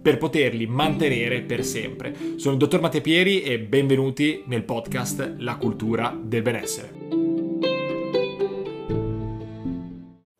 per poterli mantenere per sempre. Sono il dottor Matteo Pieri e benvenuti nel podcast La cultura del benessere.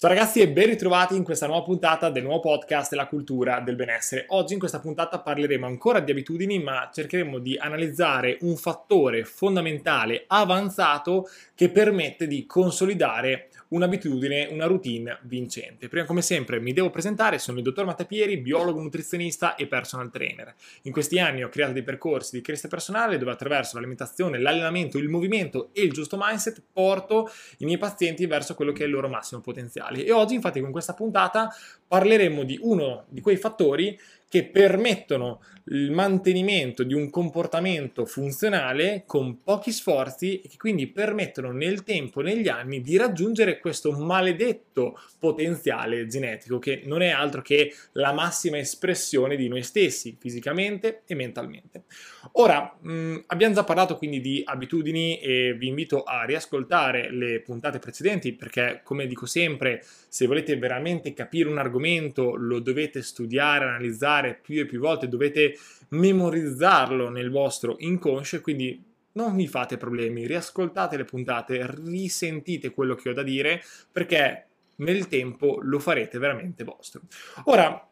Ciao ragazzi e ben ritrovati in questa nuova puntata del nuovo podcast La cultura del benessere. Oggi in questa puntata parleremo ancora di abitudini, ma cercheremo di analizzare un fattore fondamentale avanzato che permette di consolidare un'abitudine, una routine vincente. Prima come sempre mi devo presentare, sono il dottor Mattapieri, biologo nutrizionista e personal trainer. In questi anni ho creato dei percorsi di crescita personale dove attraverso l'alimentazione, l'allenamento, il movimento e il giusto mindset porto i miei pazienti verso quello che è il loro massimo potenziale. E oggi infatti con questa puntata parleremo di uno di quei fattori che permettono il mantenimento di un comportamento funzionale con pochi sforzi e che quindi permettono nel tempo, negli anni, di raggiungere questo maledetto potenziale genetico che non è altro che la massima espressione di noi stessi, fisicamente e mentalmente. Ora, mh, abbiamo già parlato quindi di abitudini e vi invito a riascoltare le puntate precedenti perché, come dico sempre, se volete veramente capire un argomento lo dovete studiare, analizzare, fare più e più volte, dovete memorizzarlo nel vostro inconscio e quindi non vi fate problemi, riascoltate le puntate, risentite quello che ho da dire perché nel tempo lo farete veramente vostro. Ora,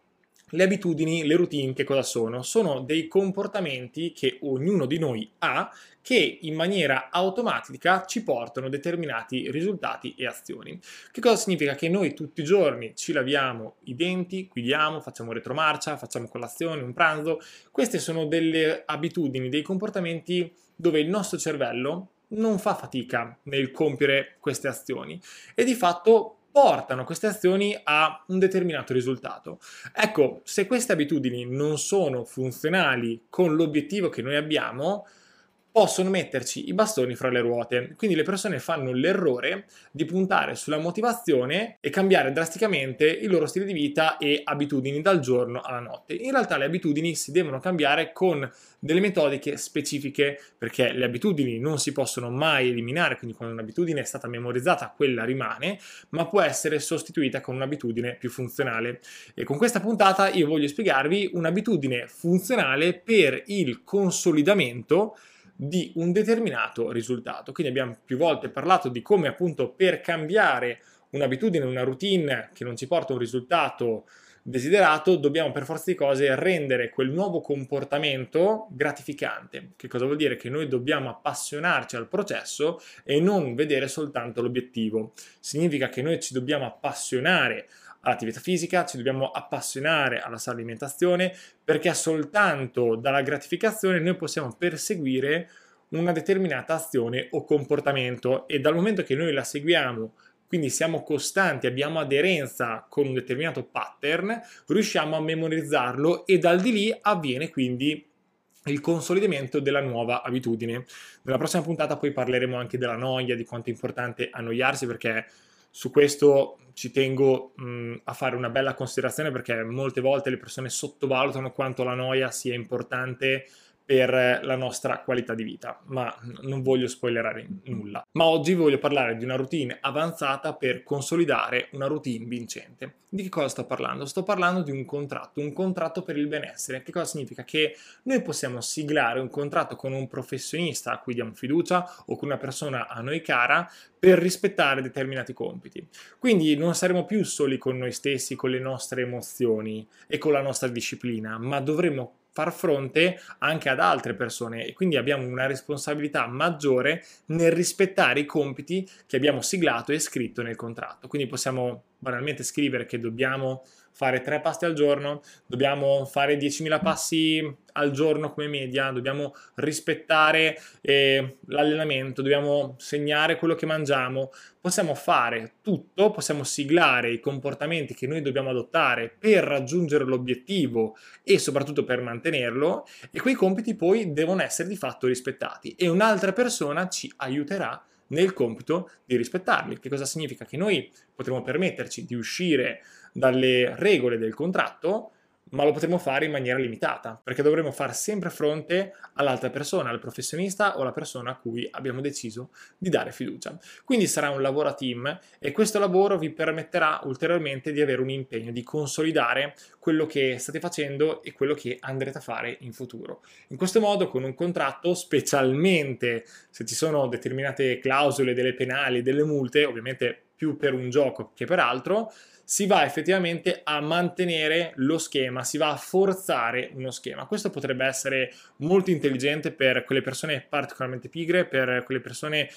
le abitudini, le routine, che cosa sono? Sono dei comportamenti che ognuno di noi ha che in maniera automatica ci portano determinati risultati e azioni. Che cosa significa? Che noi tutti i giorni ci laviamo i denti, guidiamo, facciamo retromarcia, facciamo colazione, un pranzo. Queste sono delle abitudini, dei comportamenti dove il nostro cervello non fa fatica nel compiere queste azioni e di fatto portano queste azioni a un determinato risultato. Ecco, se queste abitudini non sono funzionali con l'obiettivo che noi abbiamo, possono metterci i bastoni fra le ruote. Quindi le persone fanno l'errore di puntare sulla motivazione e cambiare drasticamente il loro stile di vita e abitudini dal giorno alla notte. In realtà le abitudini si devono cambiare con delle metodiche specifiche perché le abitudini non si possono mai eliminare, quindi quando un'abitudine è stata memorizzata quella rimane, ma può essere sostituita con un'abitudine più funzionale. E con questa puntata io voglio spiegarvi un'abitudine funzionale per il consolidamento di un determinato risultato. Quindi abbiamo più volte parlato di come appunto per cambiare un'abitudine, una routine che non ci porta a un risultato desiderato, dobbiamo per forza di cose rendere quel nuovo comportamento gratificante. Che cosa vuol dire? Che noi dobbiamo appassionarci al processo e non vedere soltanto l'obiettivo. Significa che noi ci dobbiamo appassionare all'attività fisica, ci dobbiamo appassionare alla sana alimentazione perché soltanto dalla gratificazione noi possiamo perseguire una determinata azione o comportamento e dal momento che noi la seguiamo quindi siamo costanti, abbiamo aderenza con un determinato pattern, riusciamo a memorizzarlo e dal di lì avviene quindi il consolidamento della nuova abitudine. Nella prossima puntata poi parleremo anche della noia, di quanto è importante annoiarsi perché su questo ci tengo mh, a fare una bella considerazione perché molte volte le persone sottovalutano quanto la noia sia importante per la nostra qualità di vita, ma non voglio spoilerare nulla. Ma oggi voglio parlare di una routine avanzata per consolidare una routine vincente. Di che cosa sto parlando? Sto parlando di un contratto, un contratto per il benessere. Che cosa significa? Che noi possiamo siglare un contratto con un professionista a cui diamo fiducia o con una persona a noi cara per rispettare determinati compiti. Quindi non saremo più soli con noi stessi, con le nostre emozioni e con la nostra disciplina, ma dovremo far fronte anche ad altre persone e quindi abbiamo una responsabilità maggiore nel rispettare i compiti che abbiamo siglato e scritto nel contratto. Quindi possiamo banalmente scrivere che dobbiamo fare tre passi al giorno, dobbiamo fare 10.000 passi al giorno come media, dobbiamo rispettare eh, l'allenamento, dobbiamo segnare quello che mangiamo, possiamo fare tutto, possiamo siglare i comportamenti che noi dobbiamo adottare per raggiungere l'obiettivo e soprattutto per mantenerlo e quei compiti poi devono essere di fatto rispettati e un'altra persona ci aiuterà nel compito di rispettarli. Che cosa significa? Che noi potremo permetterci di uscire dalle regole del contratto ma lo potremo fare in maniera limitata, perché dovremo far sempre fronte all'altra persona, al professionista o alla persona a cui abbiamo deciso di dare fiducia. Quindi sarà un lavoro a team e questo lavoro vi permetterà ulteriormente di avere un impegno, di consolidare quello che state facendo e quello che andrete a fare in futuro. In questo modo, con un contratto, specialmente se ci sono determinate clausole, delle penali, delle multe, ovviamente più per un gioco che per altro, si va effettivamente a mantenere lo schema, si va a forzare uno schema. Questo potrebbe essere molto intelligente per quelle persone particolarmente pigre, per quelle persone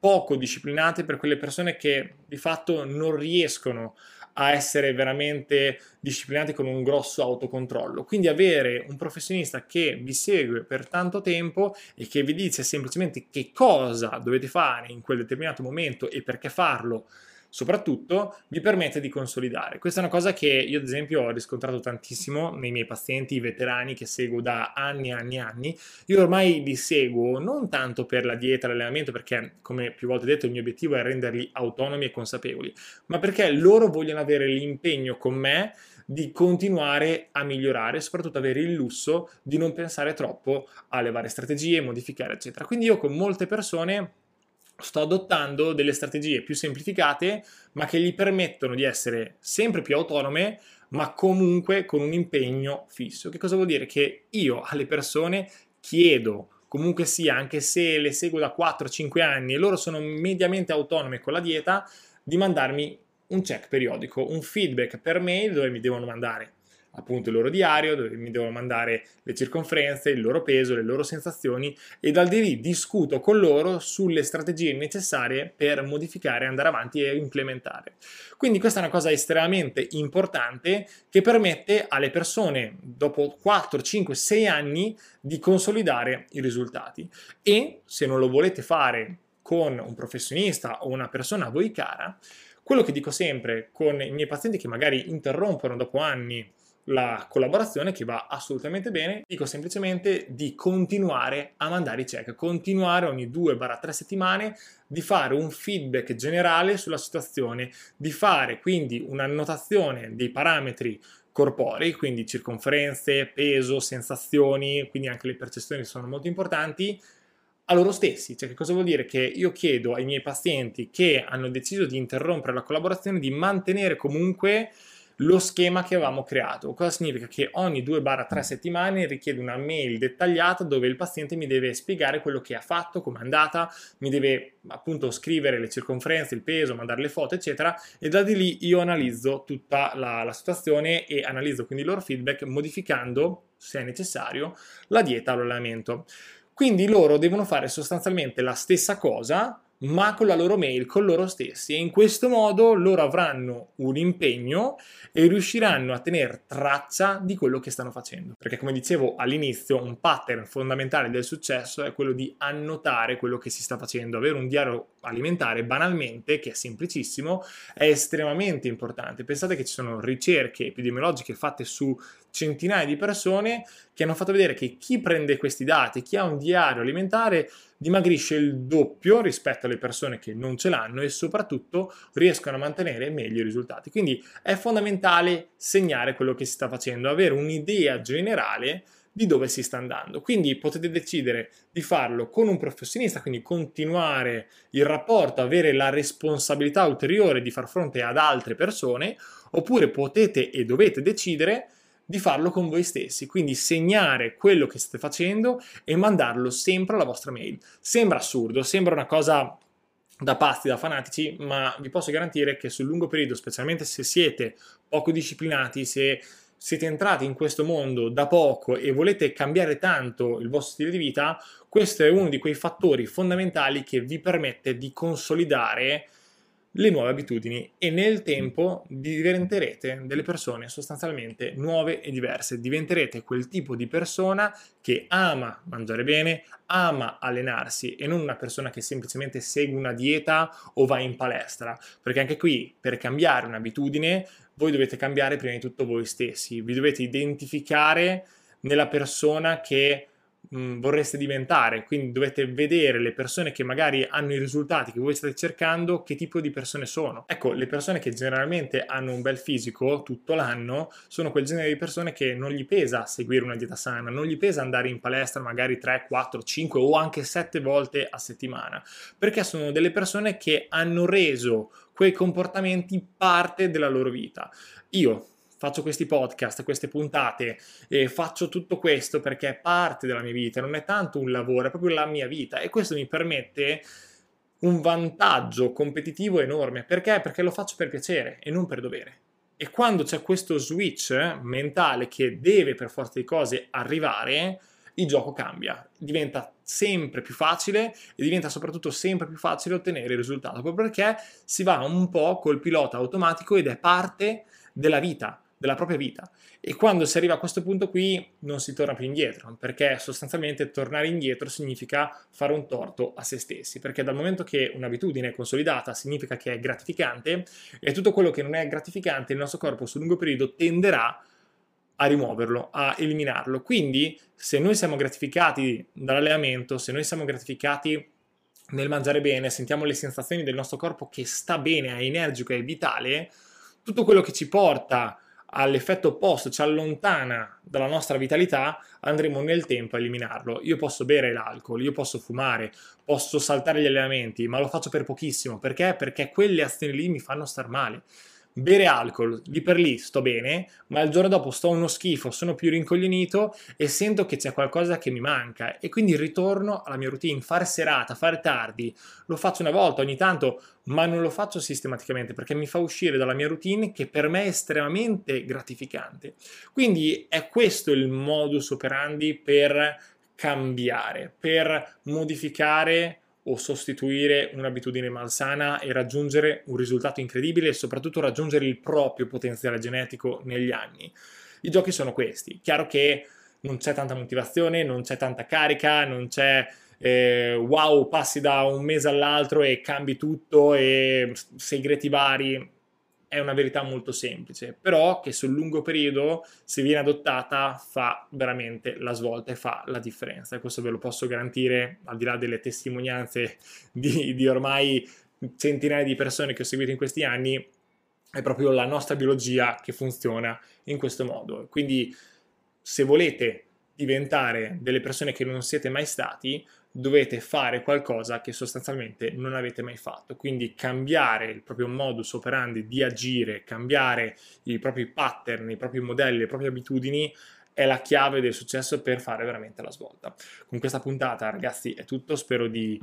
poco disciplinate, per quelle persone che di fatto non riescono a essere veramente disciplinati con un grosso autocontrollo. Quindi avere un professionista che vi segue per tanto tempo e che vi dice semplicemente che cosa dovete fare in quel determinato momento e perché farlo soprattutto vi permette di consolidare. Questa è una cosa che io ad esempio ho riscontrato tantissimo nei miei pazienti veterani che seguo da anni e anni e anni. Io ormai li seguo non tanto per la dieta, l'allenamento, perché come più volte detto il mio obiettivo è renderli autonomi e consapevoli, ma perché loro vogliono avere l'impegno con me di continuare a migliorare, soprattutto avere il lusso di non pensare troppo alle varie strategie, modificare, eccetera. Quindi io con molte persone sto adottando delle strategie più semplificate, ma che gli permettono di essere sempre più autonome, ma comunque con un impegno fisso. Che cosa vuol dire? Che io alle persone chiedo comunque sia, anche se le seguo da 4-5 anni e loro sono mediamente autonome con la dieta, di mandarmi un check periodico, un feedback per mail dove mi devono mandare appunto il loro diario dove mi devono mandare le circonferenze, il loro peso, le loro sensazioni e dal di lì discuto con loro sulle strategie necessarie per modificare, andare avanti e implementare. Quindi questa è una cosa estremamente importante che permette alle persone dopo 4, 5, 6 anni di consolidare i risultati e se non lo volete fare con un professionista o una persona a voi cara, quello che dico sempre con i miei pazienti che magari interrompono dopo anni la collaborazione che va assolutamente bene, dico semplicemente di continuare a mandare i check, continuare ogni 2-3 settimane di fare un feedback generale sulla situazione, di fare quindi un'annotazione dei parametri corporei, quindi circonferenze, peso, sensazioni, quindi anche le percezioni sono molto importanti, a loro stessi. Cioè, che cosa vuol dire? Che io chiedo ai miei pazienti che hanno deciso di interrompere la collaborazione di mantenere comunque lo schema che avevamo creato. Cosa significa? Che ogni 2-3 settimane richiede una mail dettagliata dove il paziente mi deve spiegare quello che ha fatto, come è andata, mi deve appunto scrivere le circonferenze, il peso, mandare le foto, eccetera, e da di lì io analizzo tutta la, la situazione e analizzo quindi il loro feedback modificando, se è necessario, la dieta o l'allenamento. Quindi loro devono fare sostanzialmente la stessa cosa ma con la loro mail, con loro stessi e in questo modo loro avranno un impegno e riusciranno a tenere traccia di quello che stanno facendo. Perché come dicevo all'inizio, un pattern fondamentale del successo è quello di annotare quello che si sta facendo, avere un diario alimentare banalmente, che è semplicissimo, è estremamente importante. Pensate che ci sono ricerche epidemiologiche fatte su centinaia di persone che hanno fatto vedere che chi prende questi dati, chi ha un diario alimentare, dimagrisce il doppio rispetto alle persone che non ce l'hanno e soprattutto riescono a mantenere meglio i risultati. Quindi è fondamentale segnare quello che si sta facendo, avere un'idea generale di dove si sta andando. Quindi potete decidere di farlo con un professionista, quindi continuare il rapporto, avere la responsabilità ulteriore di far fronte ad altre persone, oppure potete e dovete decidere di farlo con voi stessi, quindi segnare quello che state facendo e mandarlo sempre alla vostra mail. Sembra assurdo, sembra una cosa da pazzi, da fanatici, ma vi posso garantire che sul lungo periodo, specialmente se siete poco disciplinati, se siete entrati in questo mondo da poco e volete cambiare tanto il vostro stile di vita, questo è uno di quei fattori fondamentali che vi permette di consolidare le nuove abitudini e nel tempo diventerete delle persone sostanzialmente nuove e diverse, diventerete quel tipo di persona che ama mangiare bene, ama allenarsi e non una persona che semplicemente segue una dieta o va in palestra, perché anche qui per cambiare un'abitudine voi dovete cambiare prima di tutto voi stessi, vi dovete identificare nella persona che mh, vorreste diventare, quindi dovete vedere le persone che magari hanno i risultati che voi state cercando, che tipo di persone sono. Ecco, le persone che generalmente hanno un bel fisico tutto l'anno sono quel genere di persone che non gli pesa seguire una dieta sana, non gli pesa andare in palestra magari 3, 4, 5 o anche 7 volte a settimana, perché sono delle persone che hanno reso quei comportamenti parte della loro vita. Io faccio questi podcast, queste puntate, e faccio tutto questo perché è parte della mia vita, non è tanto un lavoro, è proprio la mia vita e questo mi permette un vantaggio competitivo enorme. Perché? Perché lo faccio per piacere e non per dovere. E quando c'è questo switch mentale che deve per forza di cose arrivare, il gioco cambia, diventa sempre più facile e diventa soprattutto sempre più facile ottenere il risultato, proprio perché si va un po' col pilota automatico ed è parte della vita della propria vita. E quando si arriva a questo punto qui non si torna più indietro, perché sostanzialmente tornare indietro significa fare un torto a se stessi, perché dal momento che un'abitudine è consolidata significa che è gratificante e tutto quello che non è gratificante il nostro corpo sul lungo periodo tenderà a rimuoverlo, a eliminarlo. Quindi se noi siamo gratificati dall'allenamento, se noi siamo gratificati nel mangiare bene, sentiamo le sensazioni del nostro corpo che sta bene, è energico, è vitale, tutto quello che ci porta all'effetto opposto, ci allontana dalla nostra vitalità, andremo nel tempo a eliminarlo. Io posso bere l'alcol, io posso fumare, posso saltare gli allenamenti, ma lo faccio per pochissimo. Perché? Perché quelle azioni lì mi fanno star male bere alcol, lì per lì sto bene, ma il giorno dopo sto uno schifo, sono più rincoglionito e sento che c'è qualcosa che mi manca e quindi ritorno alla mia routine, fare serata, fare tardi, lo faccio una volta ogni tanto, ma non lo faccio sistematicamente perché mi fa uscire dalla mia routine che per me è estremamente gratificante. Quindi è questo il modus operandi per cambiare, per modificare o sostituire un'abitudine malsana e raggiungere un risultato incredibile e soprattutto raggiungere il proprio potenziale genetico negli anni. I giochi sono questi. Chiaro che non c'è tanta motivazione, non c'è tanta carica, non c'è eh, wow, passi da un mese all'altro e cambi tutto e segreti vari è una verità molto semplice, però che sul lungo periodo, se viene adottata, fa veramente la svolta e fa la differenza. E questo ve lo posso garantire, al di là delle testimonianze di, di ormai centinaia di persone che ho seguito in questi anni, è proprio la nostra biologia che funziona in questo modo. Quindi, se volete diventare delle persone che non siete mai stati, dovete fare qualcosa che sostanzialmente non avete mai fatto. Quindi cambiare il proprio modus operandi di agire, cambiare i propri pattern, i propri modelli, le proprie abitudini è la chiave del successo per fare veramente la svolta. Con questa puntata, ragazzi, è tutto. Spero di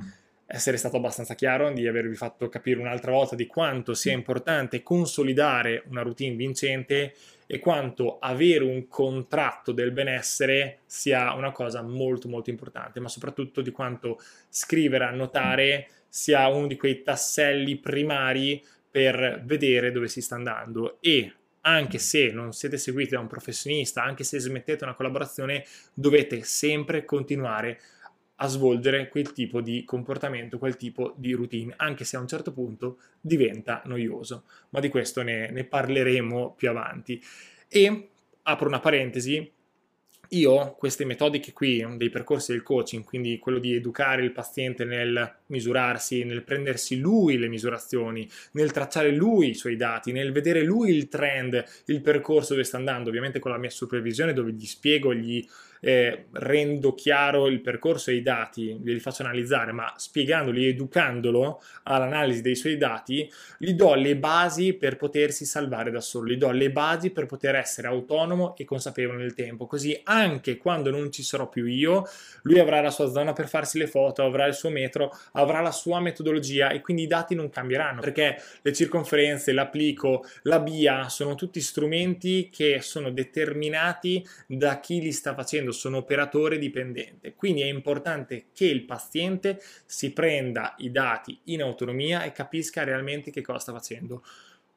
essere stato abbastanza chiaro, di avervi fatto capire un'altra volta di quanto sia importante consolidare una routine vincente e quanto avere un contratto del benessere sia una cosa molto molto importante, ma soprattutto di quanto scrivere, annotare sia uno di quei tasselli primari per vedere dove si sta andando. E anche se non siete seguiti da un professionista, anche se smettete una collaborazione, dovete sempre continuare a svolgere quel tipo di comportamento, quel tipo di routine, anche se a un certo punto diventa noioso. Ma di questo ne, ne parleremo più avanti. E apro una parentesi, io queste metodiche qui dei percorsi del coaching, quindi quello di educare il paziente nel misurarsi, nel prendersi lui le misurazioni, nel tracciare lui i suoi dati, nel vedere lui il trend, il percorso dove sta andando, ovviamente con la mia supervisione dove gli spiego, gli eh, rendo chiaro il percorso e i dati, glieli faccio analizzare, ma spiegandoli, educandolo all'analisi dei suoi dati, gli do le basi per potersi salvare da solo, gli do le basi per poter essere autonomo e consapevole nel tempo, così anche quando non ci sarò più io, lui avrà la sua zona per farsi le foto, avrà il suo metro, avrà la sua metodologia e quindi i dati non cambieranno, perché le circonferenze, l'applico, la BIA sono tutti strumenti che sono determinati da chi li sta facendo facendo, sono operatore dipendente. Quindi è importante che il paziente si prenda i dati in autonomia e capisca realmente che cosa sta facendo.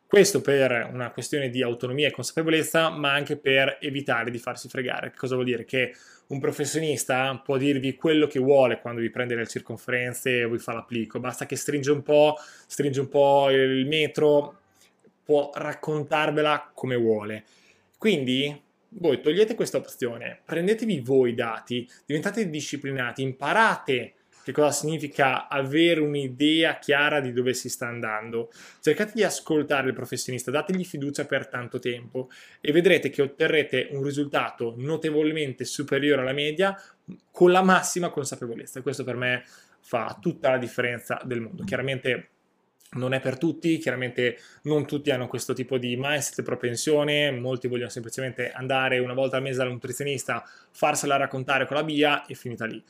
Questo per una questione di autonomia e consapevolezza, ma anche per evitare di farsi fregare. Che cosa vuol dire? Che un professionista può dirvi quello che vuole quando vi prende le circonferenze e vi fa l'applico, basta che stringe un po', stringe un po' il metro, può raccontarvela come vuole. Quindi voi togliete questa opzione, prendetevi voi i dati, diventate disciplinati, imparate che cosa significa avere un'idea chiara di dove si sta andando. Cercate di ascoltare il professionista, dategli fiducia per tanto tempo e vedrete che otterrete un risultato notevolmente superiore alla media con la massima consapevolezza. Questo per me fa tutta la differenza del mondo. Chiaramente non è per tutti, chiaramente non tutti hanno questo tipo di mindset, propensione, molti vogliono semplicemente andare una volta al mese dal nutrizionista, farsela raccontare con la via e finita lì.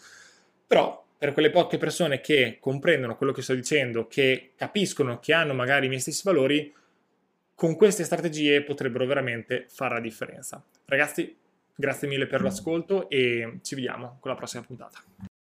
Però per quelle poche persone che comprendono quello che sto dicendo, che capiscono, che hanno magari i miei stessi valori, con queste strategie potrebbero veramente fare la differenza. Ragazzi, grazie mille per l'ascolto e ci vediamo con la prossima puntata.